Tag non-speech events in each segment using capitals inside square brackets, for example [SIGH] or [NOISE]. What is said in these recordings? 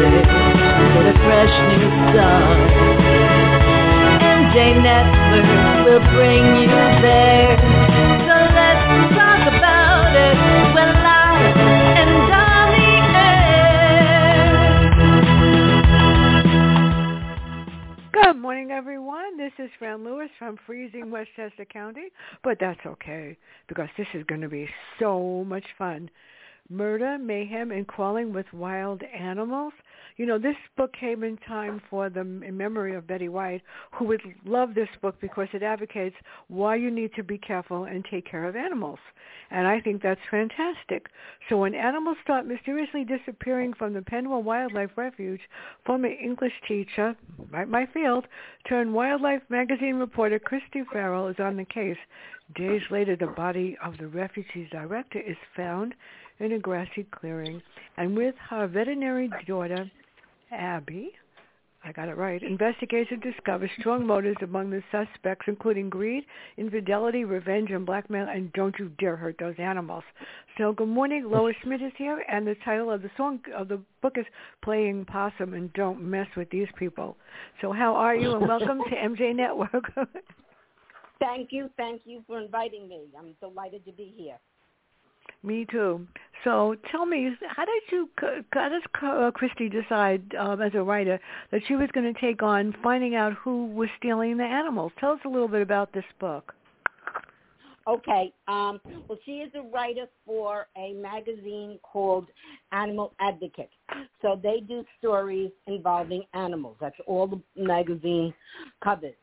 Fresh new Network will bring you there. So let's talk about it. Live and on the air. Good morning, everyone. This is Fran Lewis from Freezing Westchester County, but that's okay because this is going to be so much fun. Murder, Mayhem, and Crawling with Wild Animals. You know, this book came in time for the in memory of Betty White, who would love this book because it advocates why you need to be careful and take care of animals. And I think that's fantastic. So when animals start mysteriously disappearing from the Penwell Wildlife Refuge, former English teacher, right my field, turned wildlife magazine reporter Kristy Farrell is on the case. Days later, the body of the refugee's director is found in a grassy clearing, and with her veterinary daughter, Abby, I got it right, investigators discover strong motives among the suspects, including greed, infidelity, revenge, and blackmail, and don't you dare hurt those animals. So good morning, Lois Schmitt is here, and the title of the song of the book is Playing Possum, and don't mess with these people. So how are you, and welcome to MJ Network. [LAUGHS] Thank you, thank you for inviting me. I'm delighted to be here. Me too. So tell me, how did you, how does uh, Kristy decide um, as a writer that she was going to take on finding out who was stealing the animals? Tell us a little bit about this book. Okay. Um, well, she is a writer for a magazine called Animal Advocate. So they do stories involving animals. That's all the magazine covers.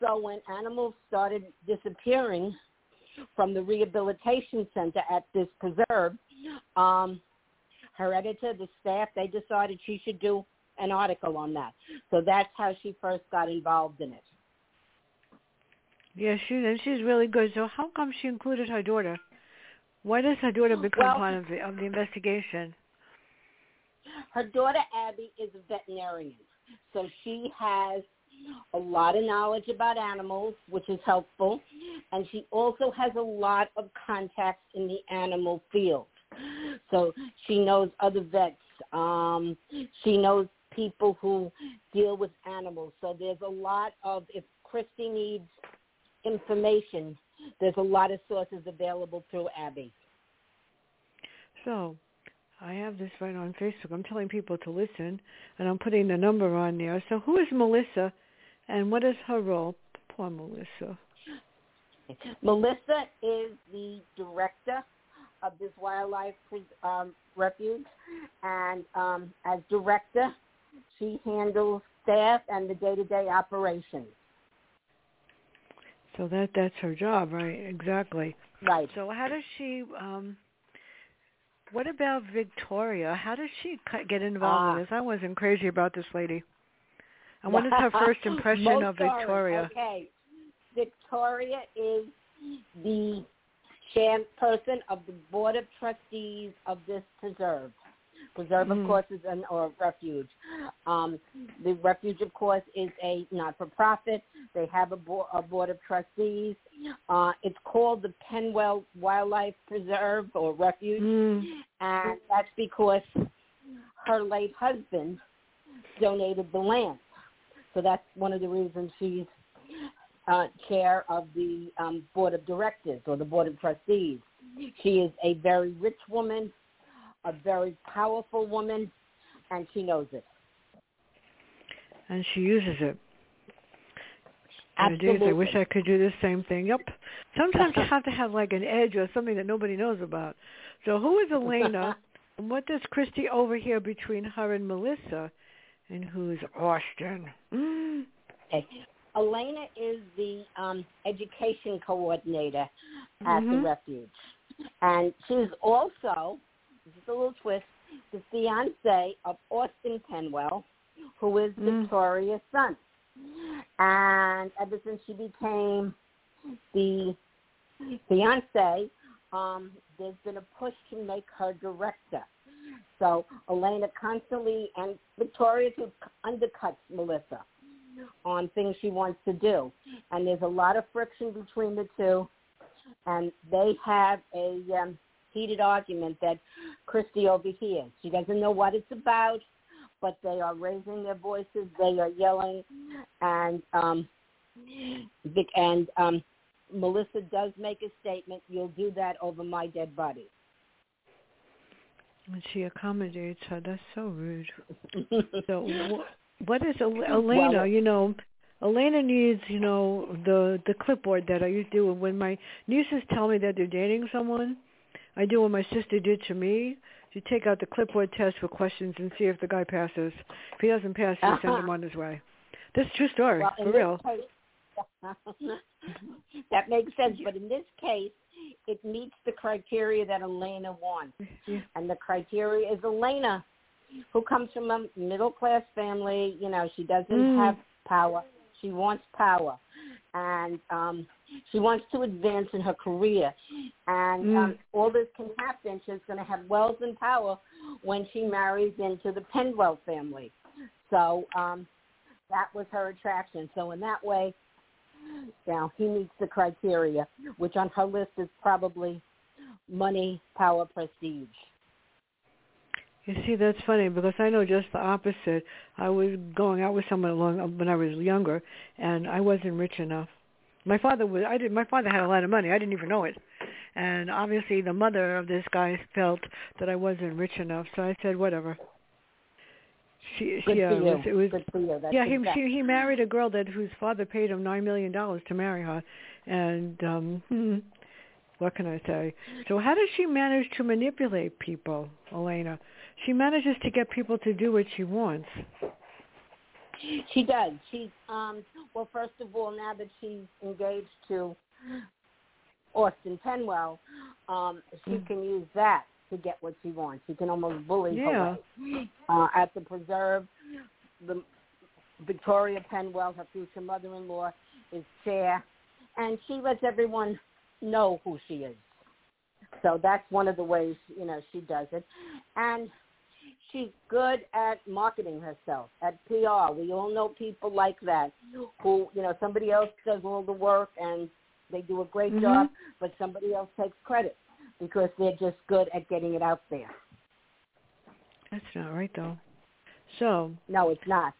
So when animals started disappearing from the rehabilitation center at this preserve, um, her editor, the staff, they decided she should do an article on that. So that's how she first got involved in it. Yeah, she and she's really good. So how come she included her daughter? Why does her daughter become Well- part of the of the investigation? Her daughter Abby is a veterinarian, so she has a lot of knowledge about animals, which is helpful, and she also has a lot of contacts in the animal field. So she knows other vets. Um, she knows people who deal with animals. So there's a lot of if Kristy needs information, there's a lot of sources available through Abby. So I have this right on Facebook. I'm telling people to listen, and I'm putting the number on there. So who is Melissa, and what is her role? Poor Melissa. Melissa is the director of this wildlife um, refuge, and um, as director, she handles staff and the day-to-day operations. So that that's her job, right? Exactly. Right. So how does she? um What about Victoria? How does she get involved Ah. with this? I wasn't crazy about this lady. And what is her first impression of. Victoria? Okay. Victoria is the chairperson of the board of trustees of this preserve. Preserve, Mhm. of course, is an or refuge. Um, the refuge, of course, is a not-for-profit. They have a, bo- a board of trustees. Uh, it's called the Penwell Wildlife Preserve or Refuge, Mm. and that's because her late husband donated the land. So that's one of the reasons she's uh, chair of the um, board of directors or the board of trustees. She is a very rich woman, a very powerful woman, and she knows it. And she uses it. Nowadays, I wish I could do the same thing. Yep. Sometimes you have to have like an edge or something that nobody knows about. So who is Elena? [LAUGHS] and what does Kristy overhear between her and Melissa? And who's Austin? Mm. Okay. Elena is the um, education coordinator at the Mhm. refuge. And she's also, this is a little twist, the fiance of Austin Penwell, who is Mm. Victoria's son. And ever since she became the fiance, um, there's been a push to make her director. So Elena constantly and Victoria too undercuts Melissa on things she wants to do, and there's a lot of friction between the two, and they have a um, heated argument that Kristy overhears. She doesn't know what it's about, but they are raising their voices, they are yelling, and um, and um, Melissa does make a statement. You'll do that over my dead body. And she accommodates her. That's so rude. [LAUGHS] So wh- what is El- Elena? Well- you know, Elena needs, you know, the the clipboard that I used to do when my nieces tell me that they're dating someone. I do what my sister did to me. You take out the clipboard test for questions and see if the guy passes. If he doesn't pass, you send him [LAUGHS] on his way. A true story, well, for real. Case, [LAUGHS] that makes sense, but in this case, it meets the criteria that Elena wants. Yeah. and the criteria is Elena, who comes from a middle class family. You know, she doesn't Mm. have power. She wants power, and um, she wants to advance in her career. And Mm. um, all this can happen. She's going to have wealth and power when she marries into the Penwell family. So um, that was her attraction. So in that way, now he meets the criteria, which on her list is probably money, power, prestige. You see, that's funny because I know just the opposite. I was going out with someone along when I was younger, and I wasn't rich enough. My father was. I did. My father had a lot of money. I didn't even know it, and obviously the mother of this guy felt that I wasn't rich enough. So I said, whatever. She, Good it you. was. It was Good for you. That's yeah, he exact- she, he married a girl that whose father paid him nine million dollars to marry her, and um [LAUGHS] hmm, what can I say? So how does she manage to manipulate people, Elena? She manages to get people to do what she wants. She does. She's um well first of all now that she's engaged to Austin Penwell, um, she Mm. can use that to get what she wants. She can almost bully Yeah. her way. Uh, at the preserve, the Victoria Penwell, her future mother-in-law, is chair, and she lets everyone know who she is. So that's one of the ways you know she does it, and she's good at marketing herself at PR. We all know people like that who you know somebody else does all the work and they do a great Mhm. job, but somebody else takes credit because they're just good at getting it out there. That's not right though. So No, it's not.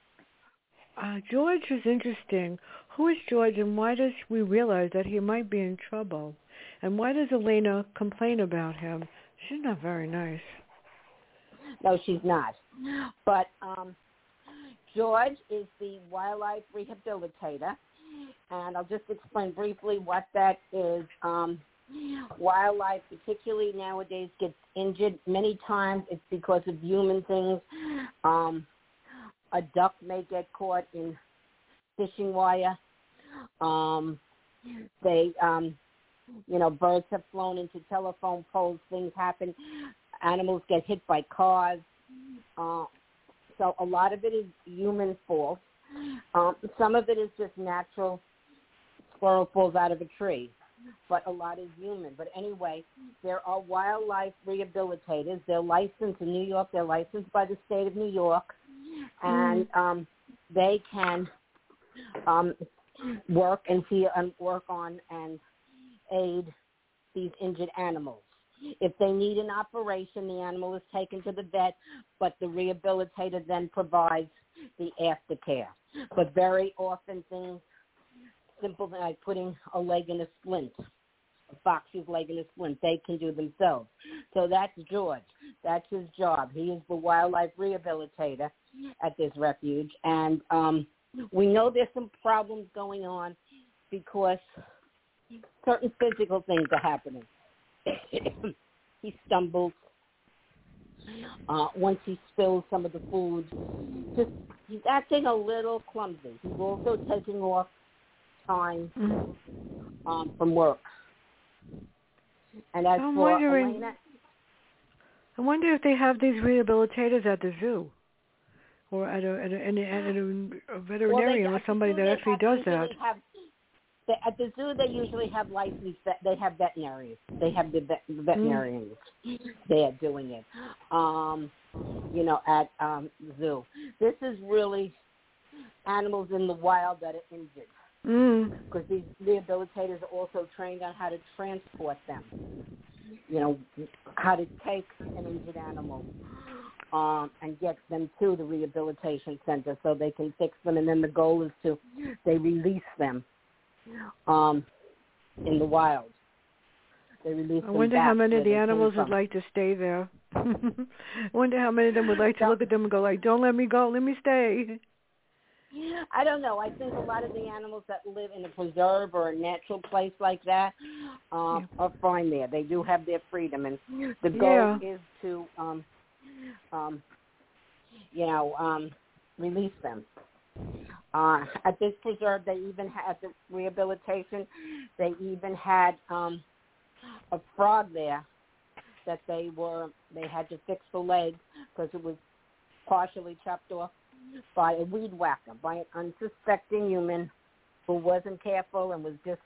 uh, George is interesting. Who is George, and why does we realize that he might be in trouble? And why does Elena complain about him? She's not very nice. No, she's not. But um, George is the wildlife rehabilitator, and I'll just explain briefly what that is. Um, wildlife, particularly nowadays, gets injured many times. It's because of human things. Um, a duck may get caught in fishing wire. Um, they, um, you know, birds have flown into telephone poles. Things happen. Animals get hit by cars. Uh, so a lot of it is human fault. Um, some of it is just natural. Squirrel falls out of a tree, but a lot is human. But anyway, there are wildlife rehabilitators. They're licensed in New York. They're licensed by the state of New York, and um, they can um, work and see and work on and aid these injured animals. If they need an operation, the animal is taken to the vet, but the rehabilitator then provides the aftercare. But very often things simple like putting a leg in a splint, a fox's leg in a splint, they can do themselves. So that's George. That's his job. He is the wildlife rehabilitator at this refuge. And um, we know there's some problems going on because certain physical things are happening. [CLEARS THROAT] he stumbles. Uh, once he spills some of the food, just he's acting a little clumsy. He's also taking off time Mm-hmm. um, from work. And as I'm for wondering- Elena, I wonder if they have these rehabilitators at the zoo, or at a at a, at a, a veterinarian well, or somebody that actually does that. Have, they, at the zoo, they usually have licensed. They have veterinaries. They have the vet, veterinarians. Mm. They are doing it. Um, you know, at um, zoo. This is really animals in the wild that are injured. Because mm. these rehabilitators are also trained on how to transport them. You know, how to take an injured animal um, and get them to the rehabilitation center so they can fix them. And then the goal is to they release them um, in the wild. They release I wonder how many of the animals would like to stay there. [LAUGHS] I wonder how many of them would like to look at them and go like, "Don't let me go, let me stay." I don't know. I think a lot of the animals that live in a preserve or a natural place like that um, yeah. are fine there. They do have their freedom, and the goal yeah. is to, um, um, you know, um, release them. Uh, at this preserve, they even had the rehabilitation. They even had um, a frog there that they were they had to fix the leg because it was partially chopped off by a weed whacker, by an unsuspecting human who wasn't careful and was just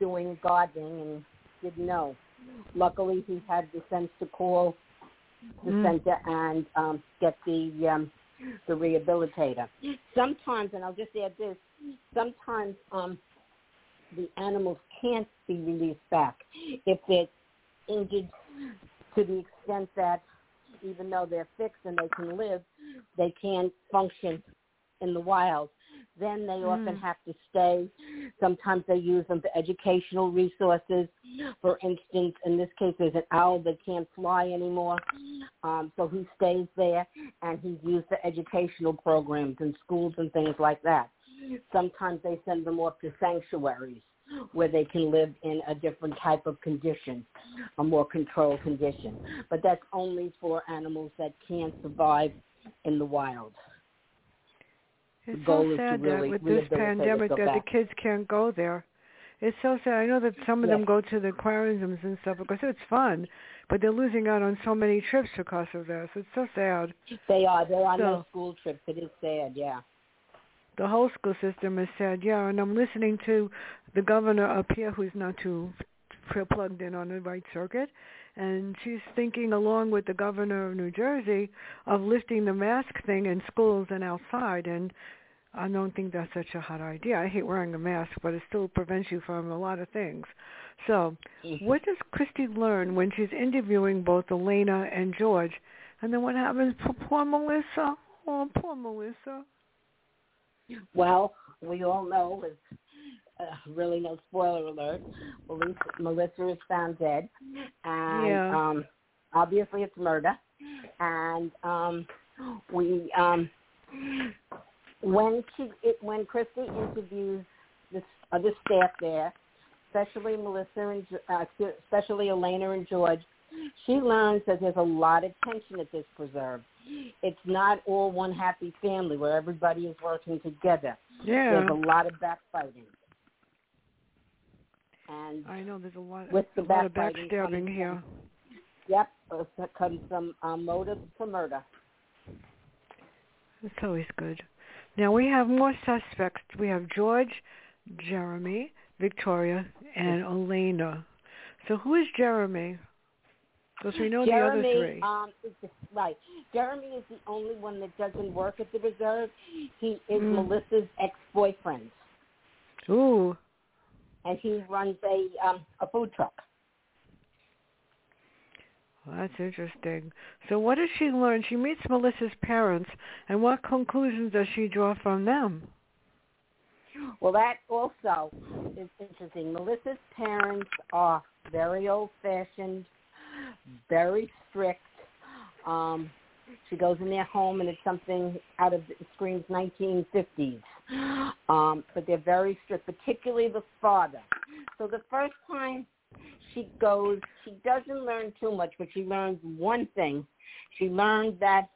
doing gardening and didn't know. Luckily, he had the sense to call the mm. center and um, get the um, the rehabilitator. Sometimes, and I'll just add this: sometimes um, the animals can't be released back if they're injured to the extent that even though they're fixed and they can live, they can't function in the wild. Then they mm. often have to stay. Sometimes they use them for educational resources. For instance, in this case, there's an owl that can't fly anymore, um, so he stays there, and he's used for educational programs in schools and things like that. Sometimes they send them off to sanctuaries where they can live in a different type of condition, a more controlled condition. But that's only for animals that can't survive in the wild. It's so sad really that with this pandemic that back. the kids can't go there. It's so sad. I know that some of yes. them go to the aquariums and stuff because it's fun, but they're losing out on so many trips because of this. It's so sad. They are. They're on so, those school trips. It is sad. Yeah the whole school system has said, yeah, and I'm listening to the governor up here who's not too plugged in on the right circuit, and she's thinking along with the governor of New Jersey of lifting the mask thing in schools and outside, and I don't think that's such a hot idea. I hate wearing a mask, but it still prevents you from a lot of things. So, mm-hmm. what does Kristy learn when she's interviewing both Elena and George? And then what happens? To poor Melissa. Oh, poor Melissa. Well, we all know, it's uh, really no spoiler alert, Melissa, Melissa is found dead. And yeah. um, obviously it's murder. And um, we, um, when she, it, when Kristy interviews the other staff there, especially Melissa and uh, especially Elena and George, she learns that there's a lot of tension at this preserve it's not all one happy family where everybody is working together. Yeah. There's a lot of backfighting. And I know there's a lot, with the a lot of backstabbing here. Yep, there comes some uh, motive for murder. It's always good. Now we have more suspects. We have George, Jeremy, Victoria, and Elena. So who is Jeremy? Because we know Jeremy, the other three. Um, is, right. Jeremy is the only one that doesn't work at the reserve. He is mm. Melissa's ex-boyfriend. Ooh. And he runs a um, a food truck. Well, that's interesting. So what does she learn? She meets Melissa's parents, and what conclusions does she draw from them? Well, that also is interesting. Melissa's parents are very old-fashioned, very strict. Um, she goes in their home and it's something out of it screams 1950s. Um, but they're very strict, particularly the father. So the first time she goes, she doesn't learn too much, but she learns one thing. She learned that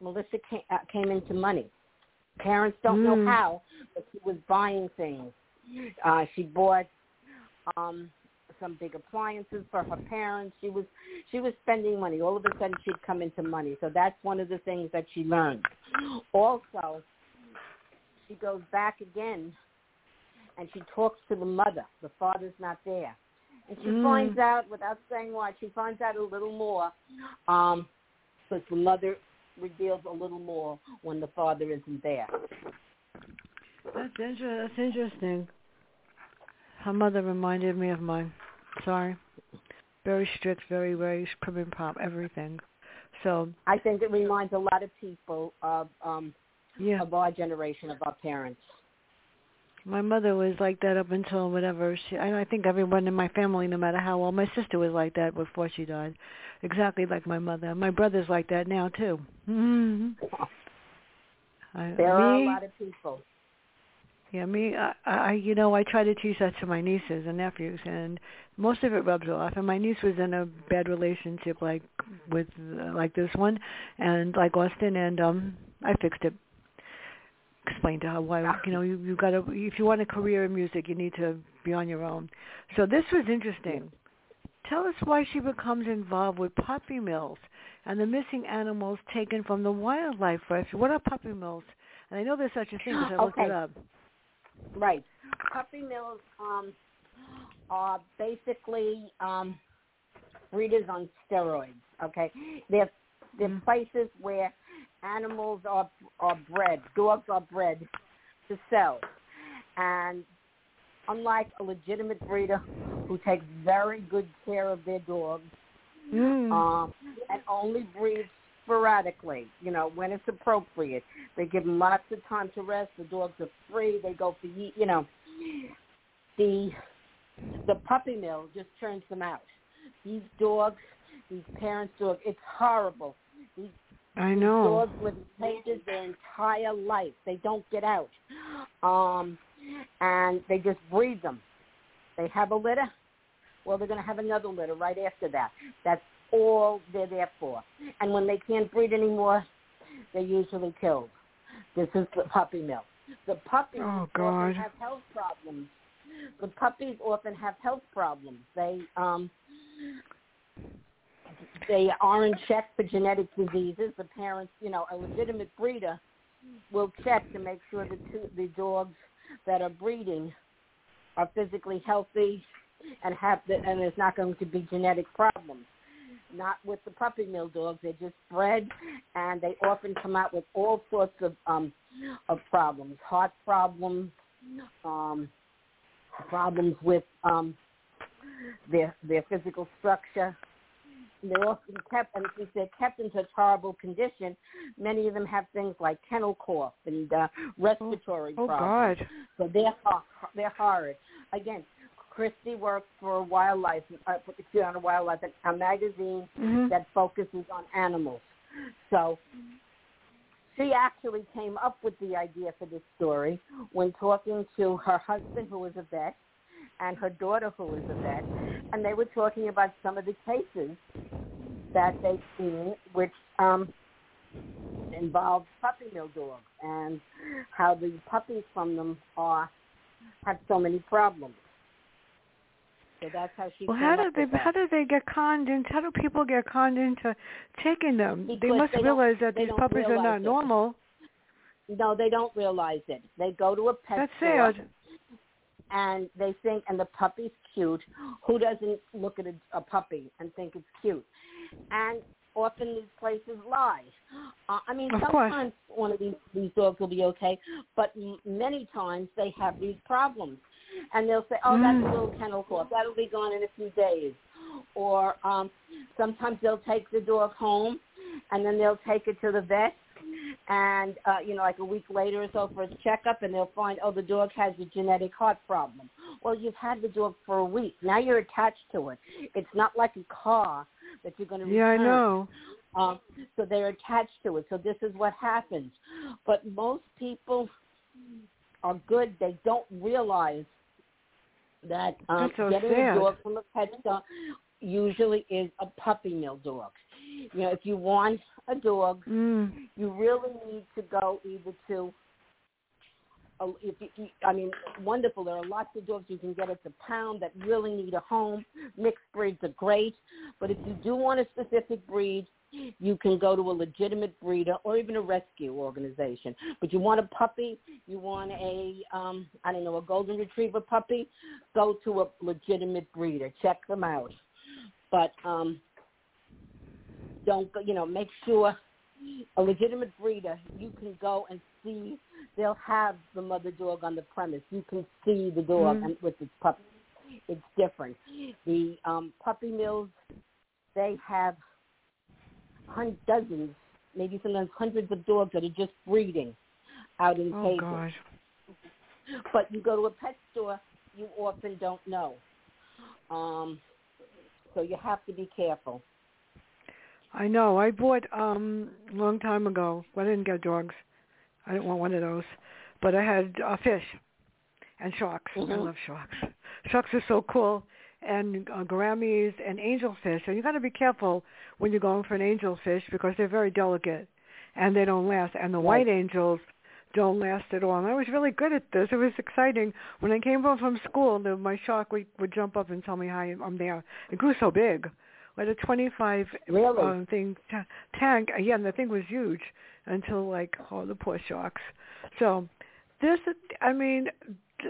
Melissa came, uh, came into money. Parents don't mm. know how, but she was buying things. Uh, she bought um, some big appliances for her parents. She was she was spending money. All of a sudden, she'd come into money. So that's one of the things that she learned. Also, she goes back again, and she talks to the mother. The father's not there, and she Mm. finds out without saying why. She finds out a little more, um, because the mother reveals a little more when the father isn't there. That's inter- That's interesting. Her mother reminded me of mine. Sorry. Very strict, very, very prim and prop, everything. So I think it reminds a lot of people of um, yeah, of our generation, of our parents. my mother was like that up until whatever. She, I think everyone in my family, no matter how old, my sister was like that before she died, exactly like my mother. My brother's like that now too. hmm [LAUGHS] I, There are me, a lot of people. Yeah, me, I, I, you know, I try to teach that to my nieces and nephews, and most of it rubs off. And my niece was in a bad relationship, like with uh, like this one, and like Austin, and um, I fixed it. Explained to her why, you know, you you got to if you want a career in music, you need to be on your own. So this was interesting. Tell us why she becomes involved with puppy mills and the missing animals taken from the wildlife refuge. What are puppy mills? And I know there's such a thing because I looked Okay. it up. Right. Puppy mills um, are basically um, breeders on steroids. Okay, they're they're Mm. places where animals are are bred, dogs are bred to sell, and unlike a legitimate breeder who takes very good care of their dogs, Mm. um, and only breeds sporadically, you know, when it's appropriate. They give them lots of time to rest. The dogs are free. They go for, you know, the the puppy mill just turns them out. These dogs, these parents' dogs, it's horrible. I know. dogs live in cages their entire life. They don't get out. Um, and they just breed them. They have a litter. Well, they're going to have another litter right after that. That's all they're there for. And when they can't breed anymore, they're usually killed. This is the puppy mill. The puppies Oh, often God. have health problems. The puppies often have health problems. They um, they are in check for genetic diseases. The parents, you know, a legitimate breeder will check to make sure the two, the dogs that are breeding are physically healthy and have the, and there's not going to be genetic problems. Not with the puppy mill dogs. They're just bred, and they often come out with all sorts of um, of problems, heart problems, um, problems with um, their their physical structure. They're often kept, and since they're kept in such horrible condition, many of them have things like kennel cough and uh, respiratory Oh problems. Oh, God. So they're they're horrid. Again, Kristy works for wildlife, uh, on a wildlife, a magazine Mhm. that focuses on animals. So she actually came up with the idea for this story when talking to her husband, who was a vet, and her daughter, who was a vet, and they were talking about some of the cases that they've seen, which um, involved puppy mill dogs, and how the puppies from them are have so many problems. So that's how she. Well, how do they how do they get conned into? How do people get conned into taking them? they must they realize that these puppies are not it. normal. No, they don't realize it. They go to a pet That's store sad. And they think, and the puppy's cute. Who doesn't look at a, a puppy and think it's cute? And often these places lie. Uh, I mean, Of course. sometimes one of these these dogs will be okay, but m- many times they have these problems, and they'll say, "Oh, that's Mm. a little kennel cough. That'll be gone in a few days." Or um, sometimes they'll take the dog home, and then they'll take it to the vet, and uh, you know, like a week later or so for a checkup, and they'll find, oh, the dog has a genetic heart problem. Well, you've had the dog for a week. Now you're attached to it. It's not like a car that you're going to Yeah, I know. Um, so they're attached to it. So this is what happens. But most people are good. They don't realize that um, so getting sad. a dog from a pet store usually is a puppy mill dog. You know, if you want a dog, Mm. you really need to go either to if you, I mean, wonderful. There are lots of dogs you can get at the pound that really need a home. Mixed breeds are great, but if you do want a specific breed, you can go to a legitimate breeder or even a rescue organization. But you want a puppy, you want a, um, I don't know, a golden retriever puppy, go to a legitimate breeder. Check them out. But um, don't, you know, make sure a legitimate breeder, you can go and see. They'll have the mother dog on the premise. You can see the dog Mm-hmm. and with its puppy. It's different. The um, puppy mills, they have hun- dozens, maybe sometimes hundreds of dogs that are just breeding out in Oh cages. God. But you go to a pet store, you often don't know. Um, so you have to be careful. I know. I bought um a long time ago. Well, I didn't get dogs. I didn't want one of those, but I had uh, fish and sharks. I Mhm. love sharks. Sharks are so cool, and uh, gouramis and angelfish. And you got to be careful when you're going for an angelfish because they're very delicate, and they don't last. And the Right. white angels don't last at all. And I was really good at this. It was exciting. When I came home from school, the, my shark would, would jump up and tell me hi, I'm there. It grew so big. With a 25 Really? um, thing ta- tank. Yeah, and the thing was huge until like oh the poor sharks. So a, I mean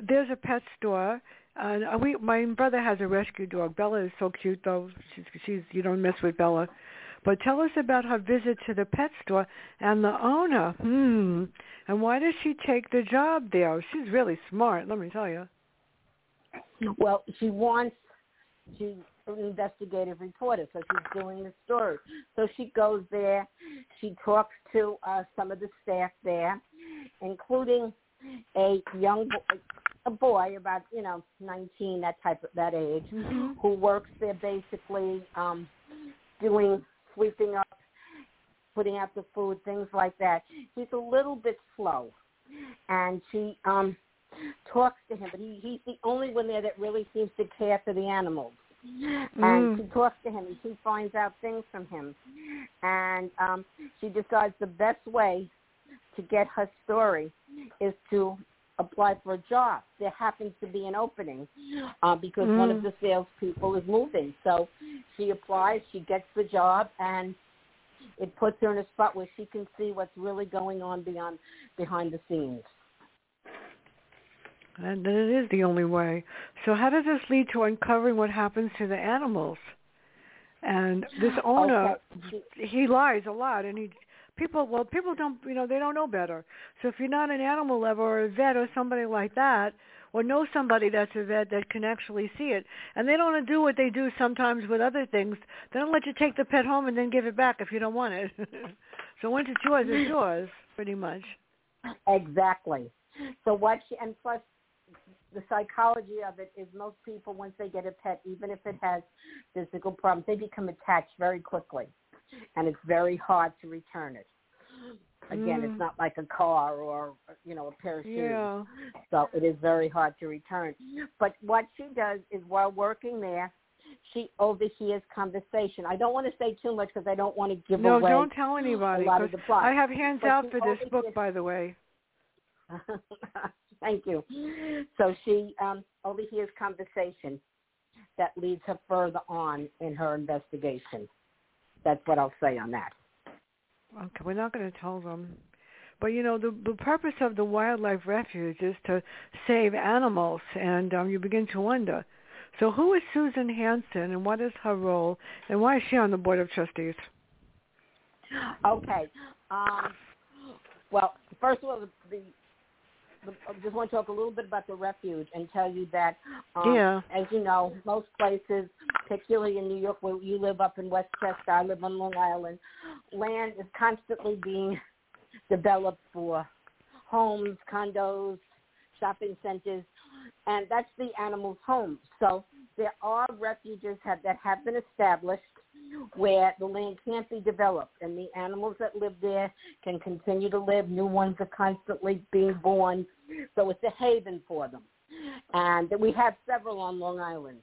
there's a pet store. And uh, we, my brother has a rescue dog. Bella is so cute, though. She's, she's, you don't mess with Bella. But tell us about her visit to the pet store and the owner. Hmm. And why does she take the job there? She's really smart, let me tell you. Well, she wants she's an investigative reporter, so she's doing the story. So she goes there, she talks to uh, some of the staff there, including a young bo- a boy about you know 19 that type of that age Mhm. who works there basically um doing sweeping up putting out the food things like that. He's a little bit slow. And she um talks to him but he he's the only one there that really seems to care for the animals and Mm. she talks to him and she finds out things from him and um she decides the best way to get her story is to apply for a job. There happens to be an opening uh, because one of Mm. the salespeople is moving. So she applies, she gets the job, and it puts her in a spot where she can see what's really going on beyond behind the scenes. And it is the only way. So how does this lead to uncovering what happens to the animals? And this oh, owner, Okay. he lies a lot, and he people well people don't you know they don't know better. So if you're not an animal lover or a vet or somebody like that, or know somebody that's a vet that can actually see it, and they don't do what they do sometimes with other things. They don't let you take the pet home and then give it back if you don't want it. [LAUGHS] so once it's yours, it's yours, pretty much. Exactly. So what she and plus the psychology of it is most people once they get a pet, even if it has physical problems, they become attached very quickly, and it's very hard to return it. Again, Mm. it's not like a car or you know a pair of shoes, Yeah. so it is very hard to return. But what she does is while working there, she overhears conversation. I don't want to say too much because I don't want to give away. No, away don't tell anybody. a lot of the plot. I have hands But out for this book, by the way. [LAUGHS] Thank you. So she um, overhears conversation that leads her further on in her investigation. That's what I'll say on that. Okay, we're not going to tell them. But you know, the the purpose of the wildlife refuge is to save animals, and um, you begin to wonder. So, who is Susan Hanson, and what is her role, and why is she on the board of trustees? Okay. Um, well, first of all, the, I just want to talk a little bit about the refuge and tell you that, um, Yeah. as you know, most places, particularly in New York, where you live up in Westchester, I live on Long Island, land is constantly being [LAUGHS] developed for homes, condos, shopping centers, and that's the animals' homes. So there are refuges have, that have been established where the land can't be developed and the animals that live there can continue to live. New ones are constantly being born. So it's a haven for them. And we have several on Long Island.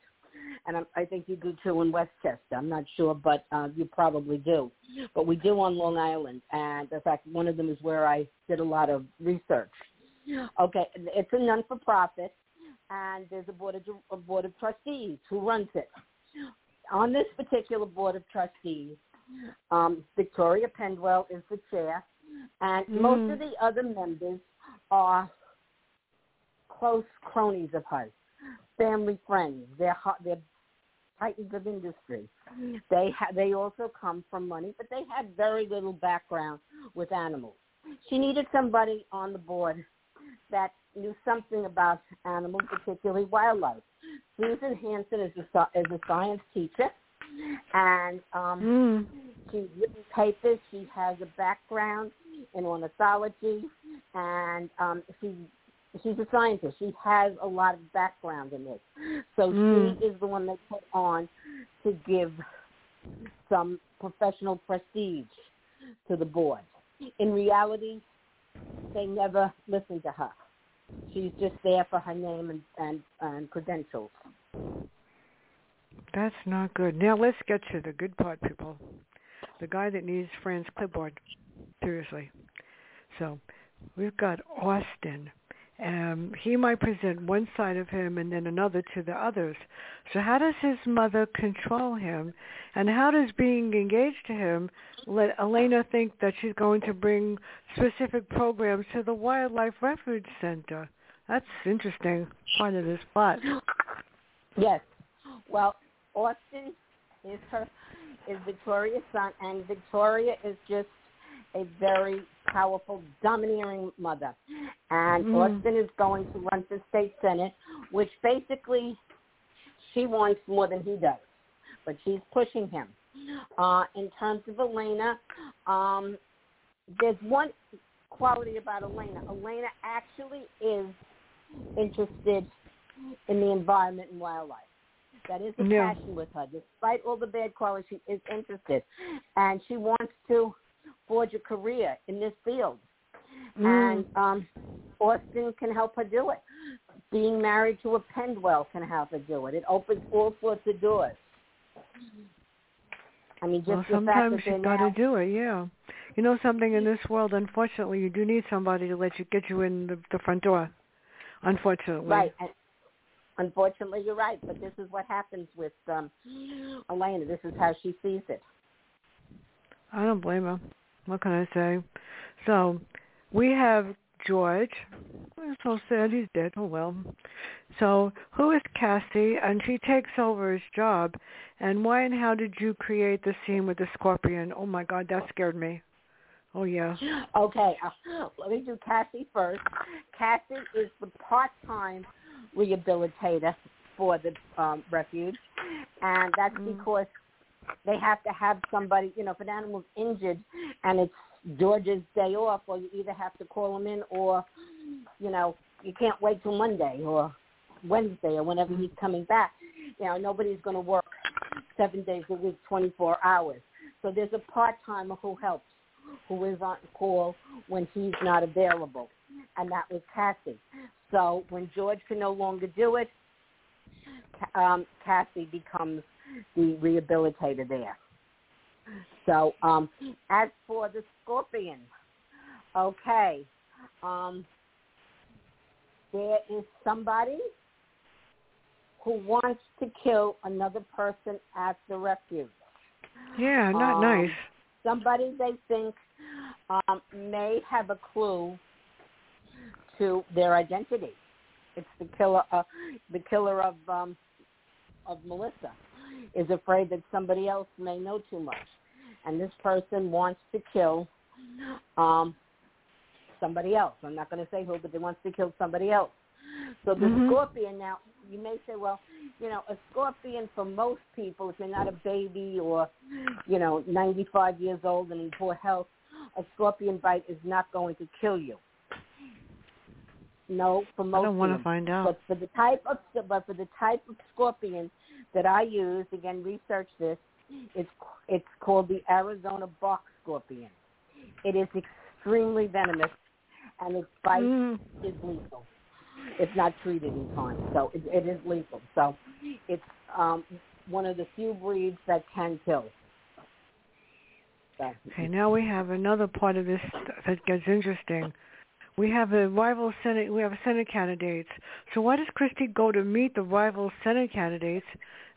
And I, think you do too in Westchester. I'm not sure, but uh, you probably do. But we do on Long Island. And in fact, one of them is where I did a lot of research. Okay, it's a non-for-profit, and there's a board of a board of trustees who runs it. On this particular board of trustees, um, Victoria Penwell is the chair, and mm. most of the other members are close cronies of hers, family friends. They're they're titans of industry. They ha- they also come from money, but they had very little background with animals. She needed somebody on the board that knew something about animals, particularly wildlife. Susan Hanson is a is a science teacher, and um, mm. she's written papers. She has a background in ornithology, and um, she she's a scientist. She has a lot of background in this. So mm. she is the one they put on to give some professional prestige to the board. In reality, they never listen to her. She's just there for her name and, and, and credentials. That's not good. Now let's get to the good part, people. The guy that needs Fran's clipboard. Seriously. So we've got Austin um, he might present one side of him and then another to the others. So how does his mother control him? And how does being engaged to him let Elena think that she's going to bring specific programs to the Wildlife Refuge Center? That's interesting part of this plot. Yes. Well, Austin is her is Victoria's son, and Victoria is just a very powerful, domineering mother. And mm. Austin is going to run for state senate, which basically she wants more than he does, but she's pushing him. Uh, in terms of Elena, um, there's one quality about Elena. Elena actually is interested in the environment and wildlife. That is a yeah. passion with her. Despite all the bad qualities, she is interested. And she wants to forge a career in this field. Mm. And um, Austin can help her do it. Being married to a Penwell can help her do it. It opens all sorts of doors. I mean, just well, sometimes you've got to do it. Yeah, you know something in this world. Unfortunately, you do need somebody to let you get you in the, the front door. Unfortunately, right. And unfortunately, you're right. But this is what happens with um Elena. This is how she sees it. I don't blame her. What can I say? So we have George. I'm so sad he's dead. Oh well. So who is Cassie? And she takes over his job. And why and how did you create the scene with the scorpion? Oh my God, that scared me. Oh yeah. Okay, uh, let me do Cassie first. Cassie is the part-time rehabilitator for the um, refuge, and that's mm. because they have to have somebody, you know, if an animal's injured and it's George's day off, or you either have to call him in or, you know, you can't wait till Monday or Wednesday or whenever he's coming back. You know, nobody's going to work seven days a week, 24 hours. So there's a part-timer who helps, who is on call when he's not available. And that was Cassie. So when George can no longer do it, um, Cassie becomes the rehabilitator there. So um, as for the scorpion, okay, um, there is somebody who wants to kill another person at the refuge. Yeah, not um, nice. Somebody they think um, may have a clue to their identity. It's the killer, uh, the killer of um, of Melissa is afraid that somebody else may know too much. And this person wants to kill um, somebody else. I'm not going to say who, but they wants to kill somebody else. So the mm-hmm. scorpion now, you may say, well, you know, a scorpion for most people, if you're not a baby or, you know, 95 years old and in poor health, a scorpion bite is not going to kill you. No, for most. I don't want to find out. But for the type of but for the type of scorpion that I use, again, research this. It's it's called the Arizona box scorpion. It is extremely venomous, and its bite mm. is lethal. It's not treated in time, so it, it is lethal. So it's um, one of the few breeds that can kill. So. Okay, now we have another part of this that gets interesting. We have a rival Senate. We have Senate candidates. So why does Kristy go to meet the rival Senate candidates?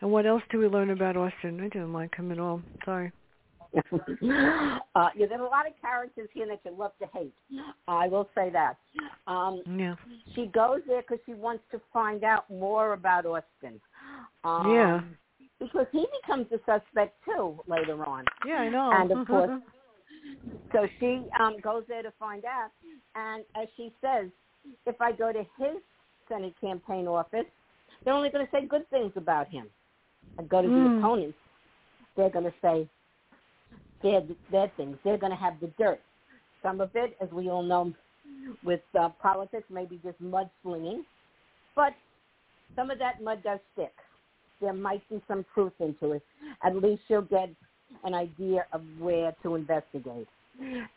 And what else do we learn about Austin? I didn't like him at all. Sorry. [LAUGHS] uh, yeah, there's a lot of characters here that you love to hate. I will say that. Um, yeah. She goes there because she wants to find out more about Austin. Um, yeah. Because he becomes a suspect too later on. Yeah, I know. And of [LAUGHS] course, so she um, goes there to find out. And as she says, if I go to his Senate campaign office, they're only going to say good things about him. I go to Mm. the opponents, they're going to say bad, bad things. They're going to have the dirt. Some of it, as we all know, with uh, politics, maybe just mudslinging. But some of that mud does stick. There might be some truth into it. At least you'll get an idea of where to investigate.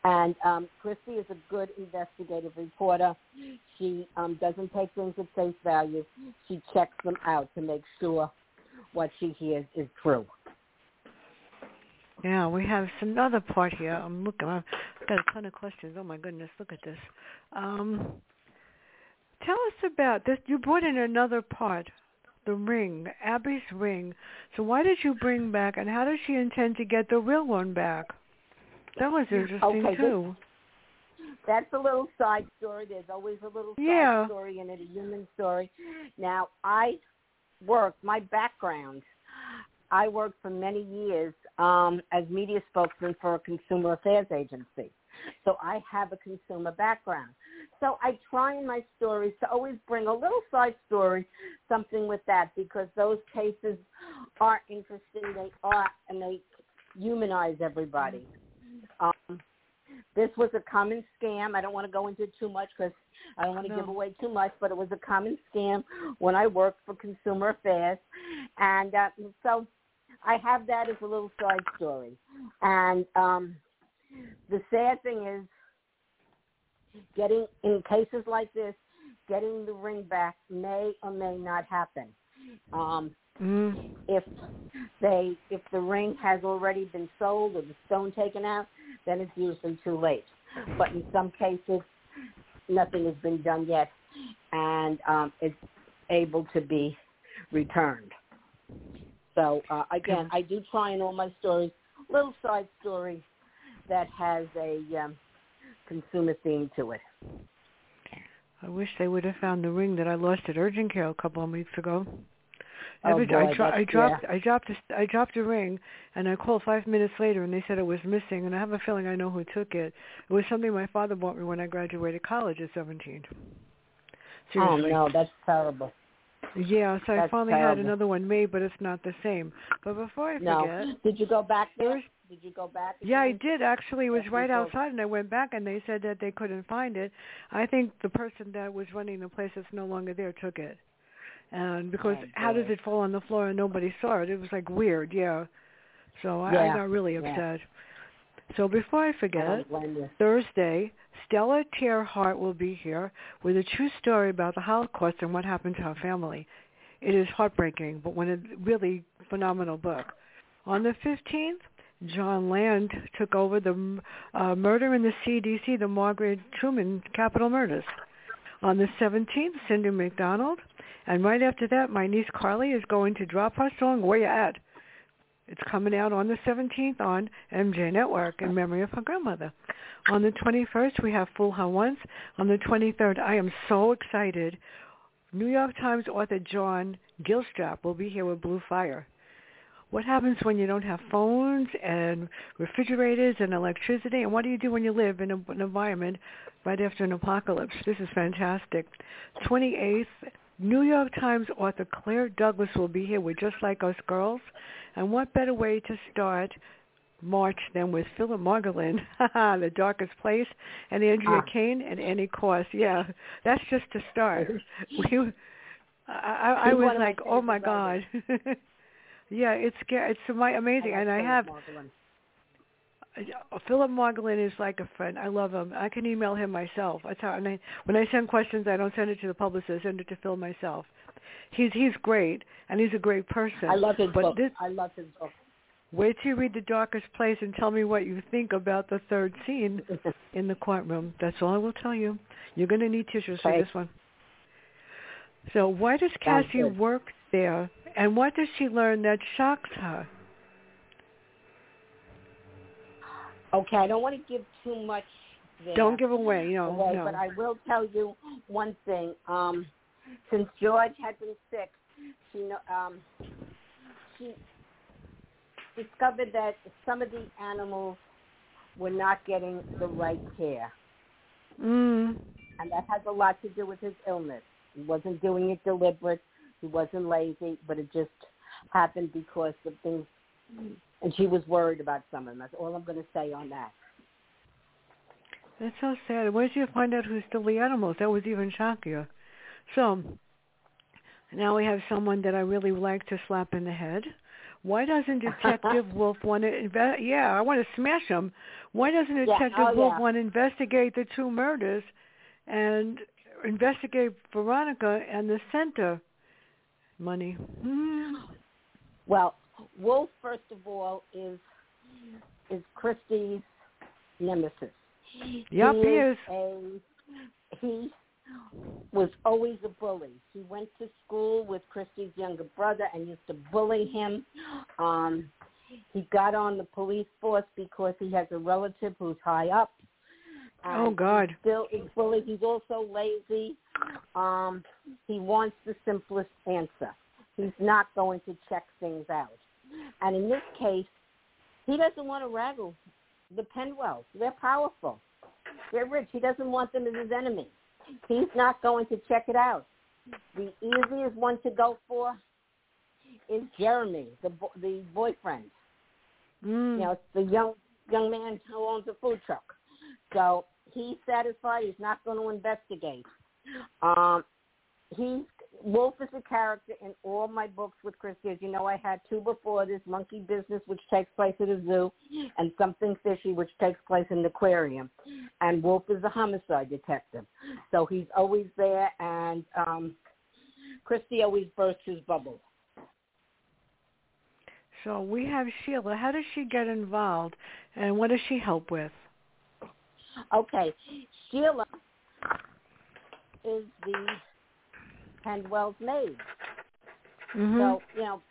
And um, Kristy is a good investigative reporter. She um, doesn't take things at face value. She checks them out to make sure what she hears is true. Yeah, we have some another part here. I'm looking. I've got a ton of questions. Oh my goodness, look at this. Um, tell us about this. You brought in another part, the ring, Abby's ring. So why did you bring back, and how does she intend to get the real one back? That was interesting Okay, too. That's a little side story. There's always a little side Yeah. story in it, a human story. Now, I worked, my background, I worked for many years um, as media spokesman for a consumer affairs agency. So I have a consumer background. So I try in my stories to always bring a little side story, something with that, because those cases are interesting. They are, and they humanize everybody. Um, this was a common scam. I don't want to go into too much because I don't want to No. give away too much, but it was a common scam when I worked for Consumer Affairs, and uh, so I have that as a little side story. And um, the sad thing is, getting in cases like this, getting the ring back may or may not happen. Um, Mm. if they if the ring has already been sold or the stone taken out, then it's usually too late. But in some cases, nothing has been done yet, and um, it's able to be returned. So uh, again, I do try in all my stories little side story that has a um, consumer theme to it. I wish they would have found the ring that I lost at urgent care a couple of weeks ago. Oh, Every boy, I, dro- I dropped yeah. I dropped a, I dropped a ring and I called five minutes later and they said it was missing and I have a feeling I know who took it. It was something my father bought me when I graduated college at seventeen. Oh, Seriously. Oh no, that's terrible. Yeah, so I That's finally had another one made, but it's not the same. But before I No. forget, Did you go back there? Did you go back? yeah, I did actually. It was Yes, right outside, and I went back, and they said that they couldn't find it. I think the person that was running the place that's no longer there took it, and because Oh, how does it fall on the floor and nobody saw it? It was like weird, yeah. So I, I Yeah, got really yeah. upset. So before I I forget, you. Thursday, Stella Tearhart will be here with a true story about the Holocaust and what happened to her family. It is heartbreaking, but one a really phenomenal book. On the 15th, Jon Land took over the uh, murder in the CDC, the Margaret Truman Capitol murders. On the 17th, Cindy McDonald. And right after that, my niece Carly is going to drop her song, Where You At? It's coming out on the 17th on MJ Network in memory of her grandmother. On the 21st, we have Fool Her Once. On the 23rd, I am so excited. New York Times author John Gilstrap will be here with Blue Fire. What happens when you don't have phones and refrigerators and electricity? And what do you do when you live in a, an environment right after an apocalypse? This is fantastic. 28th, New York Times author Claire Douglas will be here with Just Like Us Girls. And what better way to start March than with Philip Margolin, [LAUGHS] The Darkest Place, and Andrea Ah. Kane and Annie Cross. Yeah, that's just to start. [LAUGHS] We, I, I, I was one of my like, oh my god. [LAUGHS] yeah, it's. It's ama- amazing, I and I have Margolin. Philip Margolin is like a friend. I love him. I can email him myself. That's how. And I, when I send questions, I don't send it to the publicist. I send it to Phil myself. He's he's great, and he's a great person. I love his but book. This, I love his book. Wait till you read The Darkest Place and tell me what you think about the third scene [LAUGHS] in the courtroom. That's all I will tell you. You're going to need tissues for this one. So why does Cassie work there, and what does she learn that shocks her? Okay, I don't want to give too much. There. Don't give away, you know. away, no. but I will tell you one thing. Um, since George had been sick, she um, she discovered that some of the animals were not getting the right care, mm. and that has a lot to do with his illness. He wasn't doing it deliberate. He wasn't lazy, but it just happened because of things. And she was worried about some of them. That's all I'm going to say on that. That's so sad. Where did you find out who stole the animals? That was even shockier. So now we have someone that I really like to slap in the head. Why doesn't [LAUGHS] Detective Wolf want to invest? Yeah, I want to smash him. Why doesn't Yeah, Detective oh, Wolf yeah. want to investigate the two murders and investigate Veronica and the center money? Hmm. Well, Wolf, first of all, is is Kristy's nemesis. Yep, he he is. is. A, he was always a bully. He went to school with Kristy's younger brother and used to bully him. Um, he got on the police force because he has a relative who's high up. Oh, God. He still bully. He's also lazy. Um, he wants the simplest answer. He's not going to check things out. And in this case, he doesn't want to rattle the Penwells. They're powerful. They're rich. He doesn't want them as his enemy. He's not going to check it out. The easiest one to go for is Jeremy, the bo- the boyfriend. Mm. You know, it's the young young man who owns a food truck. So he's satisfied. He's not going to investigate. Um, he's Wolf is a character in all my books with Kristy. As you know, I had two before this: Monkey Business, which takes place at a zoo, and Something Fishy, which takes place in the aquarium. And Wolf is a homicide detective, so he's always there. And um, Kristy always bursts his bubble. So we have Sheila. How does she get involved, and what does she help with? Okay, Sheila is the Penwell's maid. Mm-hmm. So, you know,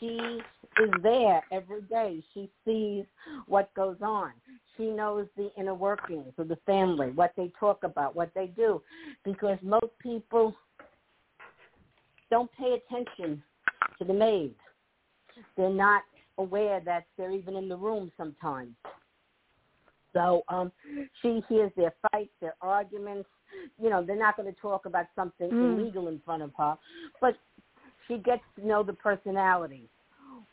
she is there every day. She sees what goes on. She knows the inner workings of the family, what they talk about, what they do, because most people don't pay attention to the maids. They're not aware that they're even in the room sometimes. So um, she hears their fights, their arguments. You know, they're not going to talk about something Mm. illegal in front of her, but she gets to know the personalities,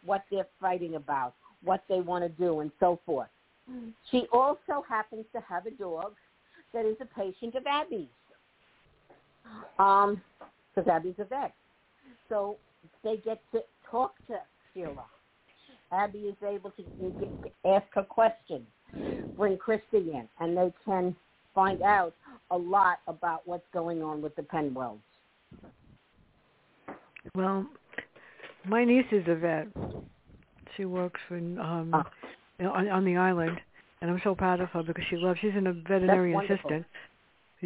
what they're fighting about, what they want to do, and so forth. She also happens to have a dog that is a patient of Abby's, um, because Abby's a vet. So they get to talk to Sheila. Abby is able to get, ask her questions, bring Kristy in, and they can find out a lot about what's going on with the Penwells. Well, my niece is a vet. She works for um Ah. on, on the island, and I'm so proud of her because she loves. She's a veterinary assistant.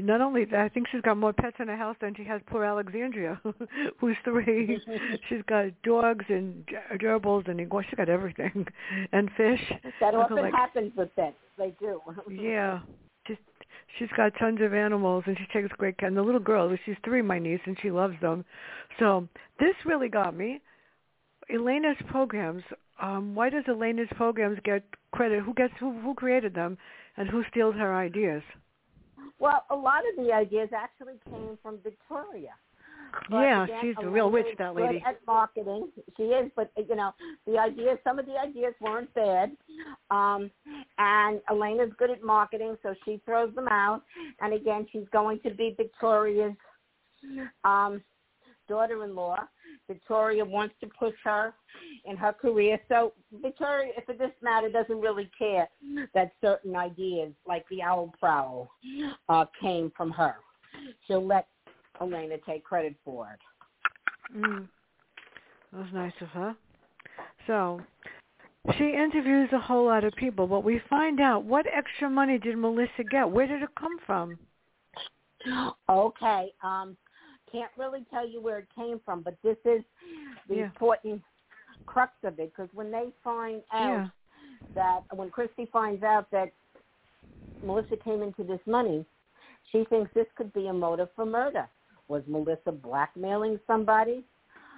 Not only that, I think she's got more pets in her house than she has poor Alexandria, [LAUGHS] who's three. [LAUGHS] she's got dogs and gerbils and iguanas. She's got everything, [LAUGHS] and fish. That often like- happens with pets. They do. Yeah, she's she's got tons of animals and she takes great care. And the little girl, she's three, my niece, and she loves them. So this really got me. Elena's programs. Um, why does Elena's programs get credit? Who gets who? Who created them, and who steals her ideas? Well, a lot of the ideas actually came from Victoria. But yeah, again, she's a real witch, that good lady. At marketing, she is. But you know, the ideas, some of the ideas weren't bad. Um, and Elena's good at marketing, so she throws them out. And again, she's going to be Victoria's um, daughter-in-law. Victoria wants to push her in her career. So Victoria, for this matter, doesn't really care that certain ideas, like the owl prowl, uh, came from her. She'll let Elena take credit for it. Mm. That was nice of her. So she interviews a whole lot of people, but we find out what extra money did Melissa get? Where did it come from? Okay. Um, can't really tell you where it came from, but this is the Yeah. important crux of it because when they find out Yeah. that when Kristy finds out that Melissa came into this money, she thinks this could be a motive for murder. Was Melissa blackmailing somebody?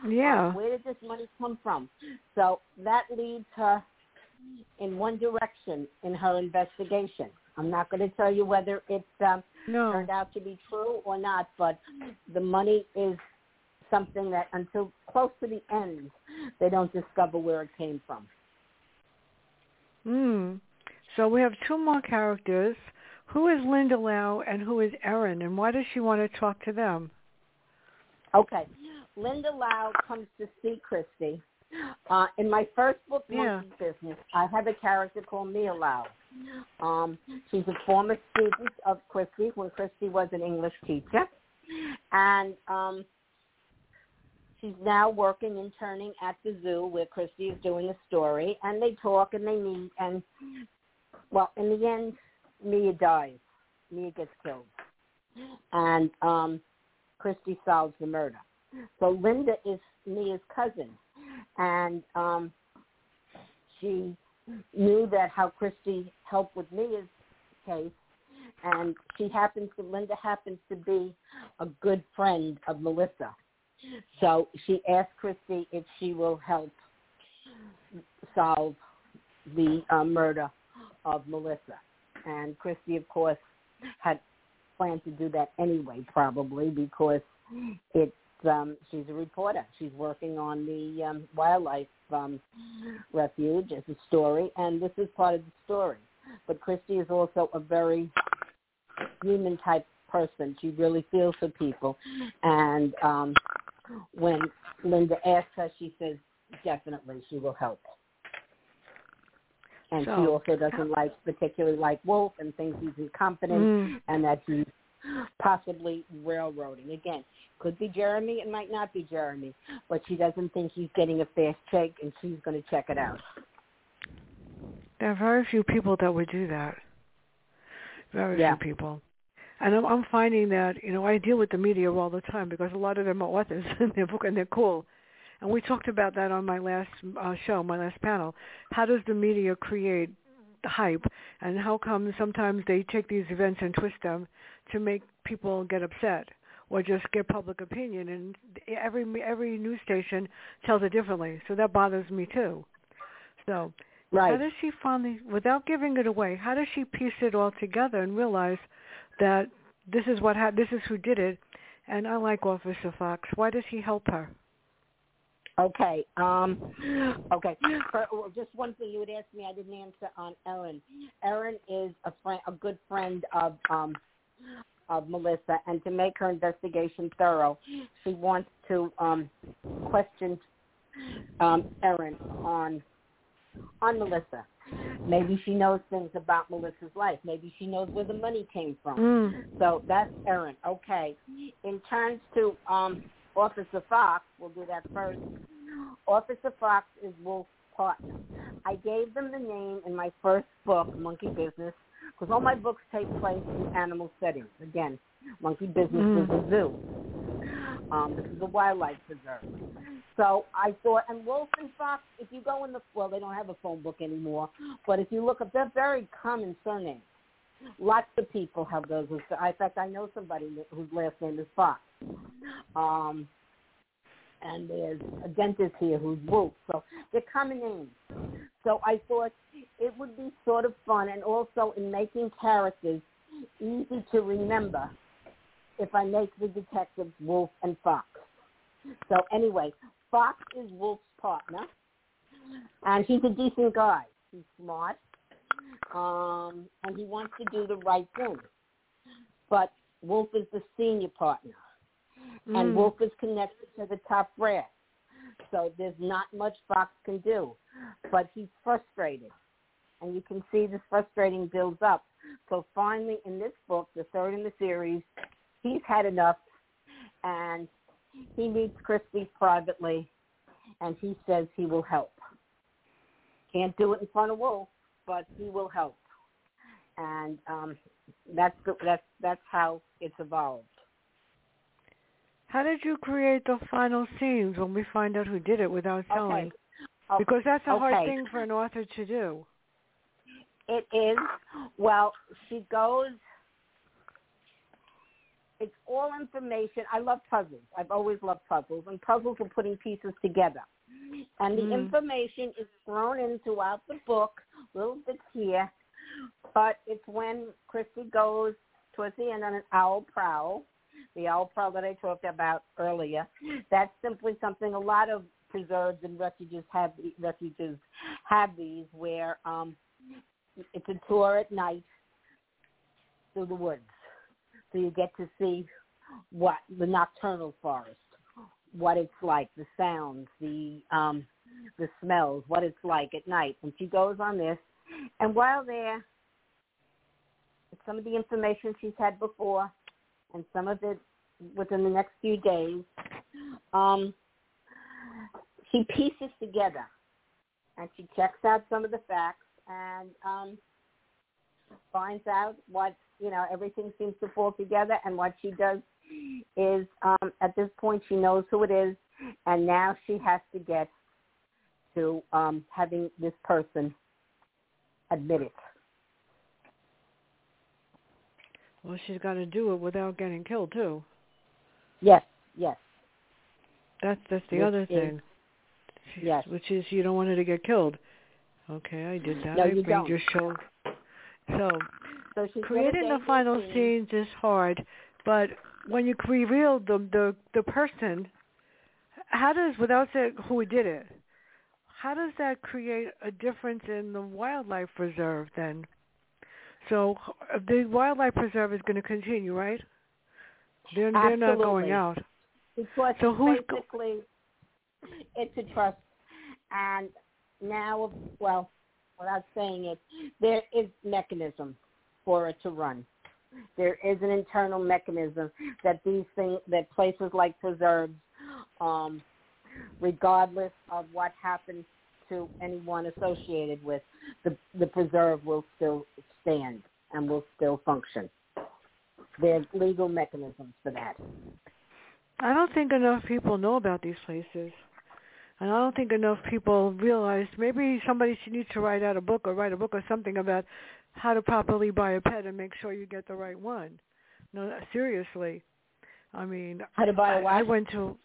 Yeah. Uh, where did this money come from? So that leads her in one direction in her investigation. I'm not going to tell you whether it's um, No. turned out to be true or not, but the money is something that until close to the end, they don't discover where it came from. Hmm. So we have two more characters. Who is Linda Lau and who is Erin, and why does she want to talk to them? Okay. Linda Lau comes to see Kristy. Uh, in my first book, Yeah. Business, I have a character called Mia Lau. Um, she's a former student of Kristy when Kristy was an English teacher. And um, she's now working interning at the zoo where Kristy is doing a story. And they talk and they meet. And, well, in the end, Mia dies. Mia gets killed. And um, Kristy solves the murder. So Linda is Mia's cousin, and um, she knew that how Kristy helped with Mia's case, and she happens to Linda happens to be a good friend of Melissa. So she asked Kristy if she will help solve the uh, murder of Melissa, and Kristy, of course, had planned to do that anyway, probably because it's um, she's a reporter. She's working on the um, wildlife um, refuge as a story, and this is part of the story. But Kristy is also a very human type person. She really feels for people, and um, when Linda asks her, she says definitely she will help. And she also doesn't like particularly like Wolf and thinks he's incompetent Mm. and that he's possibly railroading. Again, could be Jeremy, it might not be Jeremy, but she doesn't think he's getting a fast check and she's going to check it out. There are very few people that would do that. Very Yeah. few people. And I'm, I'm finding that, you know, I deal with the media all the time because a lot of them are authors [LAUGHS] in their book and they're cool. And we talked about that on my last uh, show, my last panel. How does the media create hype and how come sometimes they take these events and twist them to make people get upset or just get public opinion and every every news station tells it differently. So that bothers me too. So how does she finally, without giving it away, how does she piece it all together and realize that this is what ha- this is who did it, and I like Officer Fox. Why does he help her? Okay. Um, okay. Well, just one thing you would ask me, I didn't answer on Erin. Erin is a friend, a good friend of um, of Melissa, and to make her investigation thorough, she wants to um, question um, Erin on on Melissa. Maybe she knows things about Melissa's life. Maybe she knows where the money came from. Mm. So that's Erin. Okay. In terms to um, Officer Fox, we'll do that first. Officer Fox is Wolf's partner. I gave them the name in my first book, Monkey Business, because all my books take place in animal settings. Again, Monkey Business Mm. is a zoo. Um, this is a wildlife preserve. So I thought, and Wolf and Fox, if you go in the, well, they don't have a phone book anymore, but if you look up, they're very common surnames. Lots of people have those. In fact, I know somebody whose last name is Fox. Um, and there's a dentist here who's Wolf. So they're common names. So I thought it would be sort of fun and also in making characters easy to remember if I make the detectives Wolf and Fox. So anyway, Fox is Wolf's partner, and he's a decent guy. He's smart, um, and he wants to do the right thing. But Wolf is the senior partner, and Mm. Wolf is connected to the top brass. So there's not much Fox can do, but he's frustrated, and you can see this frustrating builds up. So finally, in this book, the third in the series, he's had enough, and he meets Kristy privately, and he says he will help. Can't do it in front of Wolf, but he will help, and um, that's the, that's that's how it's evolved. How did you create the final scenes when we find out who did it without telling? Okay. Oh, Because that's a hard thing for an author to do. It is. Well, she goes. It's all information. I love puzzles. I've always loved puzzles, and puzzles are putting pieces together. And the Mm. information is thrown in throughout the book, little bits here. But it's when Kristy goes towards the end on an owl prowl, the owl prowl that I talked about earlier. That's simply something a lot of preserves and refuges have. Refuges have these where um, it's a tour at night through the woods. So you get to see what the nocturnal forest, what it's like, the sounds, the um the smells, what it's like at night. And she goes on this and while there some of the information she's had before and some of it within the next few days, um she pieces together and she checks out some of the facts and um finds out what you know everything seems to fall together and what she does is um at this point she knows who it is and now she has to get to um having this person admit it Well, she's got to do it without getting killed too. yes yes That's that's the Which other is- thing. yes. Which is you don't want her to get killed. Okay, I did that. No, I you made don't. your show. So so creating the final scene. scenes is hard, but when you reveal the the the person, how does without saying who did it, how does that create a difference in the wildlife reserve then? So the wildlife preserve is going to continue, right? They're they're not going out. because So who's go- basically it's a trust and now well without saying it there is mechanism for it to run there is an internal mechanism that these things that places like preserves um regardless of what happens to anyone associated with the the preserve will still stand and will still function there's legal mechanisms for that I don't think enough people know about these places. And I don't think enough people realize maybe somebody should need to write out a book or write a book or something about how to properly buy a pet and make sure you get the right one. No, seriously. I mean, how to buy a I, watch I went to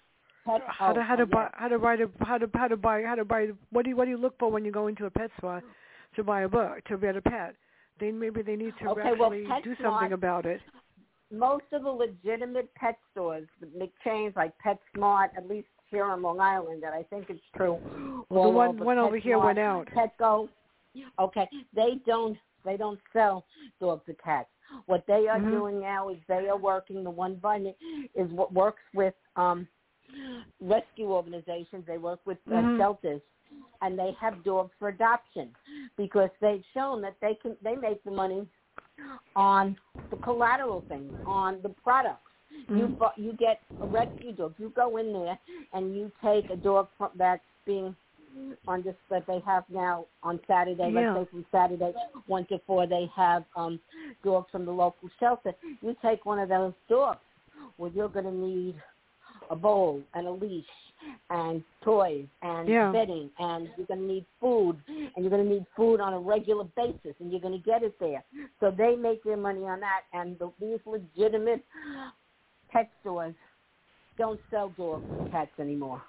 Pet- how to how to buy how to write a how to how to buy how to buy what do you what do you look for when you go into a pet store to buy a book to get a pet? Then maybe they need to Okay, well, actually do PetSmart- something about it. Most of the legitimate pet stores, the big chains like PetSmart, at least here on Long Island, that I think it's true. Well, the one one over here went out. Petco. Okay, they don't they don't sell dogs or cats. What they are Mhm. doing now is they are working. The one bunny is what works with um rescue organizations. They work with uh, Mhm. shelters, and they have dogs for adoption because they've shown that they can they make the money on the collateral things, on the products. You Mm. bu- you get a rescue dog. You go in there and you take a dog from, that's being on this that they have now on Saturday. Yeah. Let's say from Saturday one to four, they have um dogs from the local shelter. You take one of those dogs. Well, you're going to need a bowl and a leash and toys and Yeah. bedding and you're going to need food and you're going to need food on a regular basis and you're going to get it there. So they make their money on that and the, these legitimate pet stores don't sell dogs and cats anymore.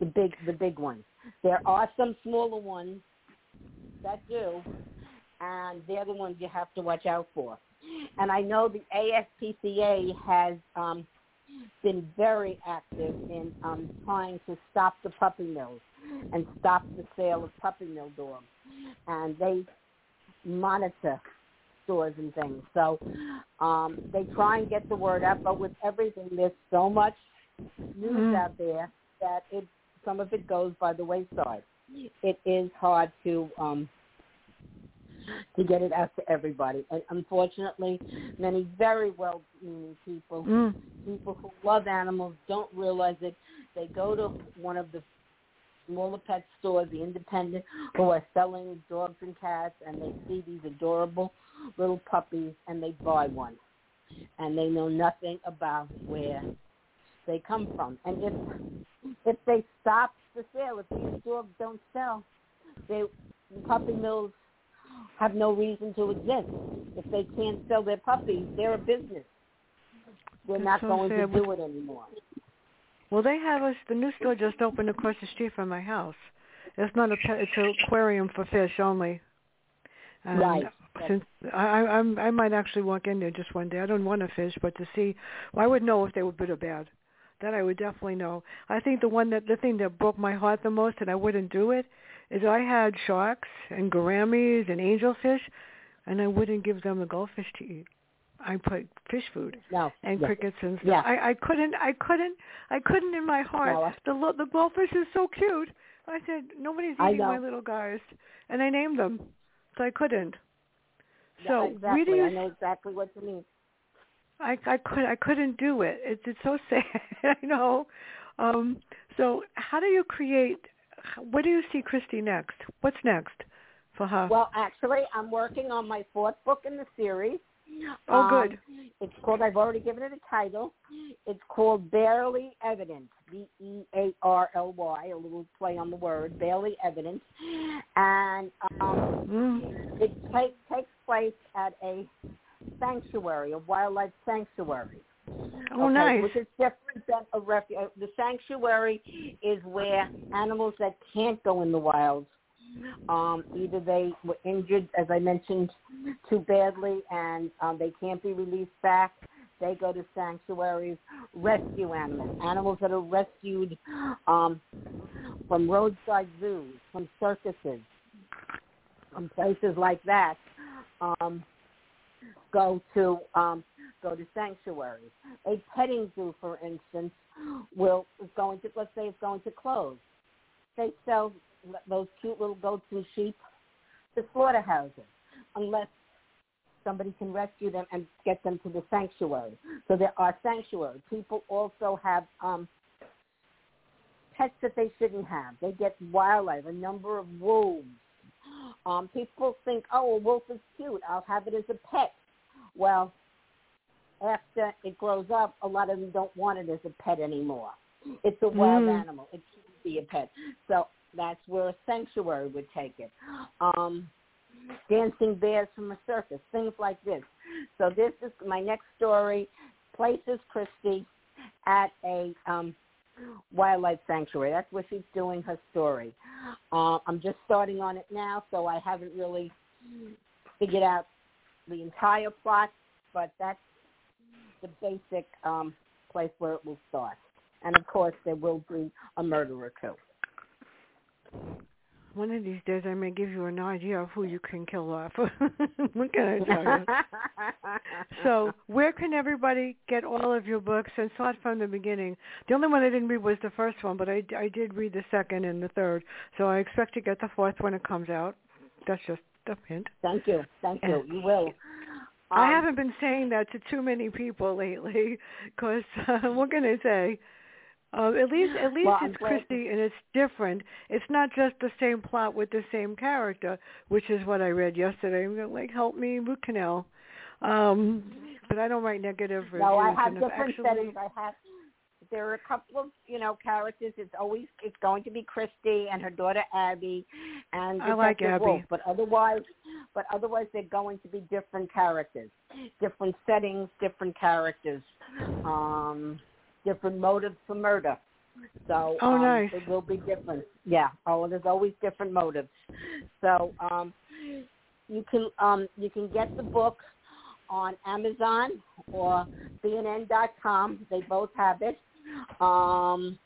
The big the big ones. There are some smaller ones that do and they're the ones you have to watch out for. And I know the ASPCA has um been very active in um, trying to stop the puppy mills and stop the sale of puppy mill dogs. And they monitor stores and things. So um, they try and get the word out, but with everything, there's so much news Mm. out there that it some of it goes by the wayside. It is hard to um, to get it out to everybody. And unfortunately, many very well-meaning people Mm. people who love animals don't realize it. They go to one of the smaller pet stores, the independent, who are selling dogs and cats, and they see these adorable little puppies, and they buy one, and they know nothing about where they come from. And if if they stop the sale, if these dogs don't sell, they puppy mills have no reason to exist. If they can't sell their puppies, they're a business. We're not so going sad. to do it anymore. Well, they have us. The new store just opened across the street from my house. It's not a pet. It's an aquarium for fish only. And Right. Since I, I, I'm, I might actually walk in there just one day. I don't want to fish, but to see, well, I would know if they were good or bad. That I would definitely know. I think the one that the thing that broke my heart the most, and I wouldn't do it, is I had sharks and gouramis and angelfish, and I wouldn't give them the goldfish to eat. I put fish food No. and yeah. crickets and stuff. Yeah. I, I couldn't, I couldn't, I couldn't in my heart. No, the the goldfish is so cute. I said nobody's eating my little guys, and I named them, so I couldn't. Yeah, So exactly. you? I know exactly what you mean. I I could I couldn't do it. It's it's so [LAUGHS] sad. I know. Um. So how do you create? Where do you see Kristy next? What's next for her? Well, actually, I'm working on my fourth book in the series. oh, Um, good. It's called. I've already given it a title. It's called Barely Evidence. B E A R L Y. A little play on the word. Barely Evidence, and um, Mm. it take, takes place at a sanctuary, a wildlife sanctuary. Oh, okay, nice. Which is different than a refuge. The sanctuary is where animals that can't go in the wild, um, either they were injured, as I mentioned, too badly, and um, they can't be released back. They go to sanctuaries, rescue animals, animals that are rescued um, from roadside zoos, from circuses, from places like that. Um, go to um, go to sanctuaries. A petting zoo, for instance, will is going to let's say it's going to close. They sell those cute little goats and sheep to slaughterhouses unless somebody can rescue them and get them to the sanctuary. So there are sanctuaries. People also have um, pets that they shouldn't have. They get wildlife, a number of wolves. Um, people think, oh, a wolf is cute. I'll have it as a pet. Well, after it grows up, a lot of them don't want it as a pet anymore. It's a wild Mm. animal. It shouldn't be a pet. So that's where a sanctuary would take it. Um, dancing bears from a circus, things like this. So this is my next story. Places Kristy at a um, wildlife sanctuary. That's where she's doing her story. Uh, I'm just starting on it now, so I haven't really figured out the entire plot, but that's the basic um, place where it will start. And of course, there will be a murderer too. One of these days, I may give you an idea of who you can kill off. [LAUGHS] what can I tell you? [LAUGHS] So, where can everybody get all of your books and start from the beginning? The only one I didn't read was the first one, but I, I did read the second and the third. So I expect to get the fourth when it comes out. That's just a hint. thank you, thank you. You will. [LAUGHS] I Um, haven't been saying that to too many people lately because uh, [LAUGHS] what can I say? Uh, at least, at least Well, it's Kristy and it's different. It's not just the same plot with the same character, which is what I read yesterday. I'm like, help me, root canal. Um, but I don't write negative reviews. No, I have different actually, settings. I have there are a couple of you know characters. It's always it's going to be Kristy and her daughter Abby, and I like Abby. Wolf. But otherwise, but otherwise they're going to be different characters, different settings, different characters, um, different motives for murder. So Oh, um, nice. it will be different. Yeah. Oh, there's always different motives. So um, you can um, you can get the book on Amazon or CNN.com. They both have it. Um,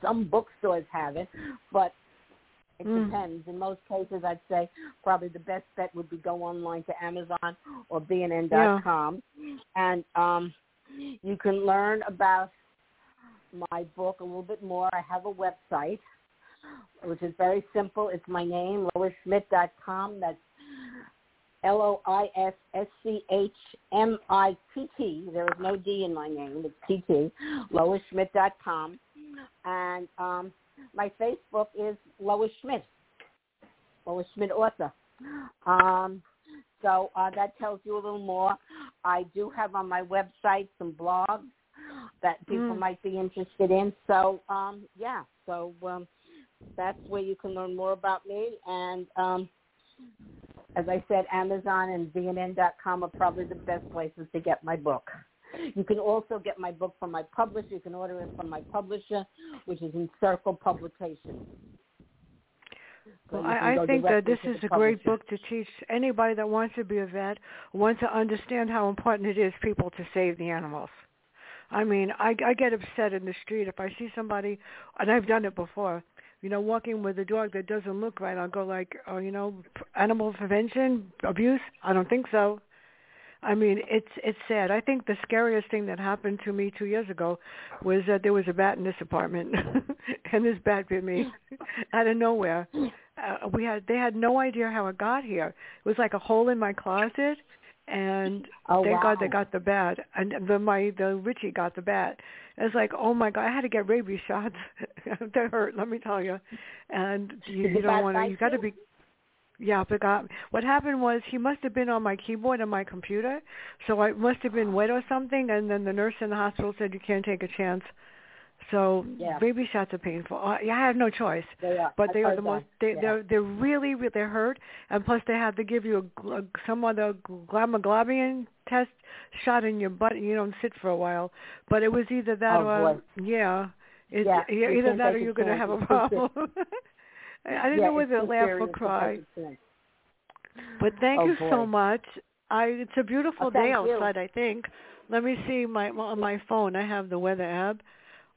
some bookstores have it, but it Mm. depends. In most cases, I'd say probably the best bet would be go online to Amazon or BNN.com, and um, you can learn about my book a little bit more. I have a website, which is very simple. It's my name, loisschmitt.com. That's L O I S S C H M I T T. There is no D in my name. It's T T. LoisSchmitt.com. And um, my Facebook is Lois Schmitt, Lois Schmitt author. Um, so uh, that tells you a little more. I do have on my website some blogs that people Mm. might be interested in. So um, yeah, so um, that's where you can learn more about me. And um, as I said, Amazon and CNN.com are probably the best places to get my book. You can also get my book from my publisher. You can order it from my publisher, which is Encircle Publications. So Well, I, I think that this is a great book to teach anybody that wants to be a vet, wants to understand how important it is people to save the animals. I mean, I, I get upset in the street if I see somebody, and I've done it before. You know, walking with a dog that doesn't look right, I'll go like, oh, you know, animal prevention abuse. I don't think so. I mean, it's it's sad. I think the scariest thing that happened to me two years ago was that there was a bat in this apartment, [LAUGHS] and this bat bit me [LAUGHS] out of nowhere. Uh, we had they had no idea how it got here. It was like a hole in my closet, and Oh, thank God they got the bat. And the my the Richie got the bat. It's like, oh my God, I had to get rabies shots. [LAUGHS] that hurt, let me tell you. And you, you don't want to. You got to be yeah, but got what happened was he must have been on my keyboard on my computer, so I must have been wet or something. And then the nurse in the hospital said you can't take a chance. So Yeah. baby shots are painful. Yeah, I have no choice. They are. But I've they are the most. They, Yeah. They're they're really they're hurt, and plus they have to give you a, gl- some other glamaglobin test shot in your butt. and You don't sit for a while. But it was either that Oh, or boy. yeah, it, Yeah, either that or you're going to have a It's [LAUGHS] problem. I [LAUGHS] I didn't yeah, know whether it's to laugh or cry. a. But thank Oh, you so much. I it's a beautiful Oh, day thank you. outside. I think. Let me see my on my phone. I have the weather app.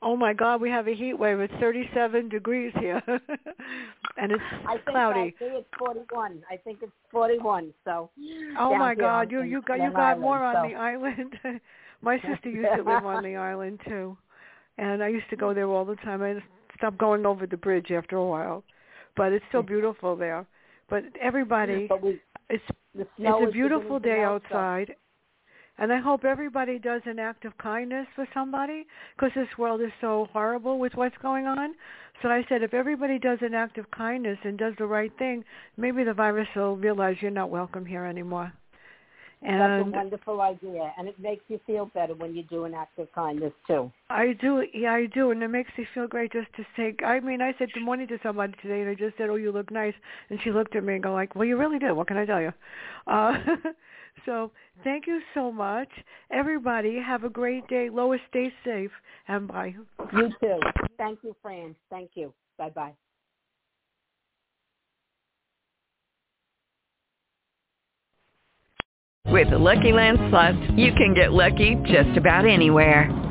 Oh my God, we have a heat wave. It's 37 degrees here, [LAUGHS] and it's I think cloudy. I think it's 41. I think it's 41. So. Oh my God, you you got you got Island, more on so. the island. [LAUGHS] my sister used to live on the [LAUGHS] island too, and I used to go there all the time. I stopped going over the bridge after a while, but it's still beautiful there. But everybody, But we, it's it's a beautiful day outside, and I hope everybody does an act of kindness for somebody because this world is so horrible with what's going on. So I said, if everybody does an act of kindness and does the right thing, maybe the virus will realize you're not welcome here anymore. And That's a wonderful idea, and it makes you feel better when you do an act of kindness too. I do, yeah, I do, and it makes me feel great just to say. I mean, I said good morning to somebody today, and I just said, "Oh, you look nice," and she looked at me and go like, "Well, you really do. What can I tell you?" Uh, [LAUGHS] so, thank you so much, everybody. Have a great day. Lois, stay safe, and bye. You too. Thank you, Fran. Thank you. Bye bye. With the Lucky Land Slots, you can get lucky just about anywhere.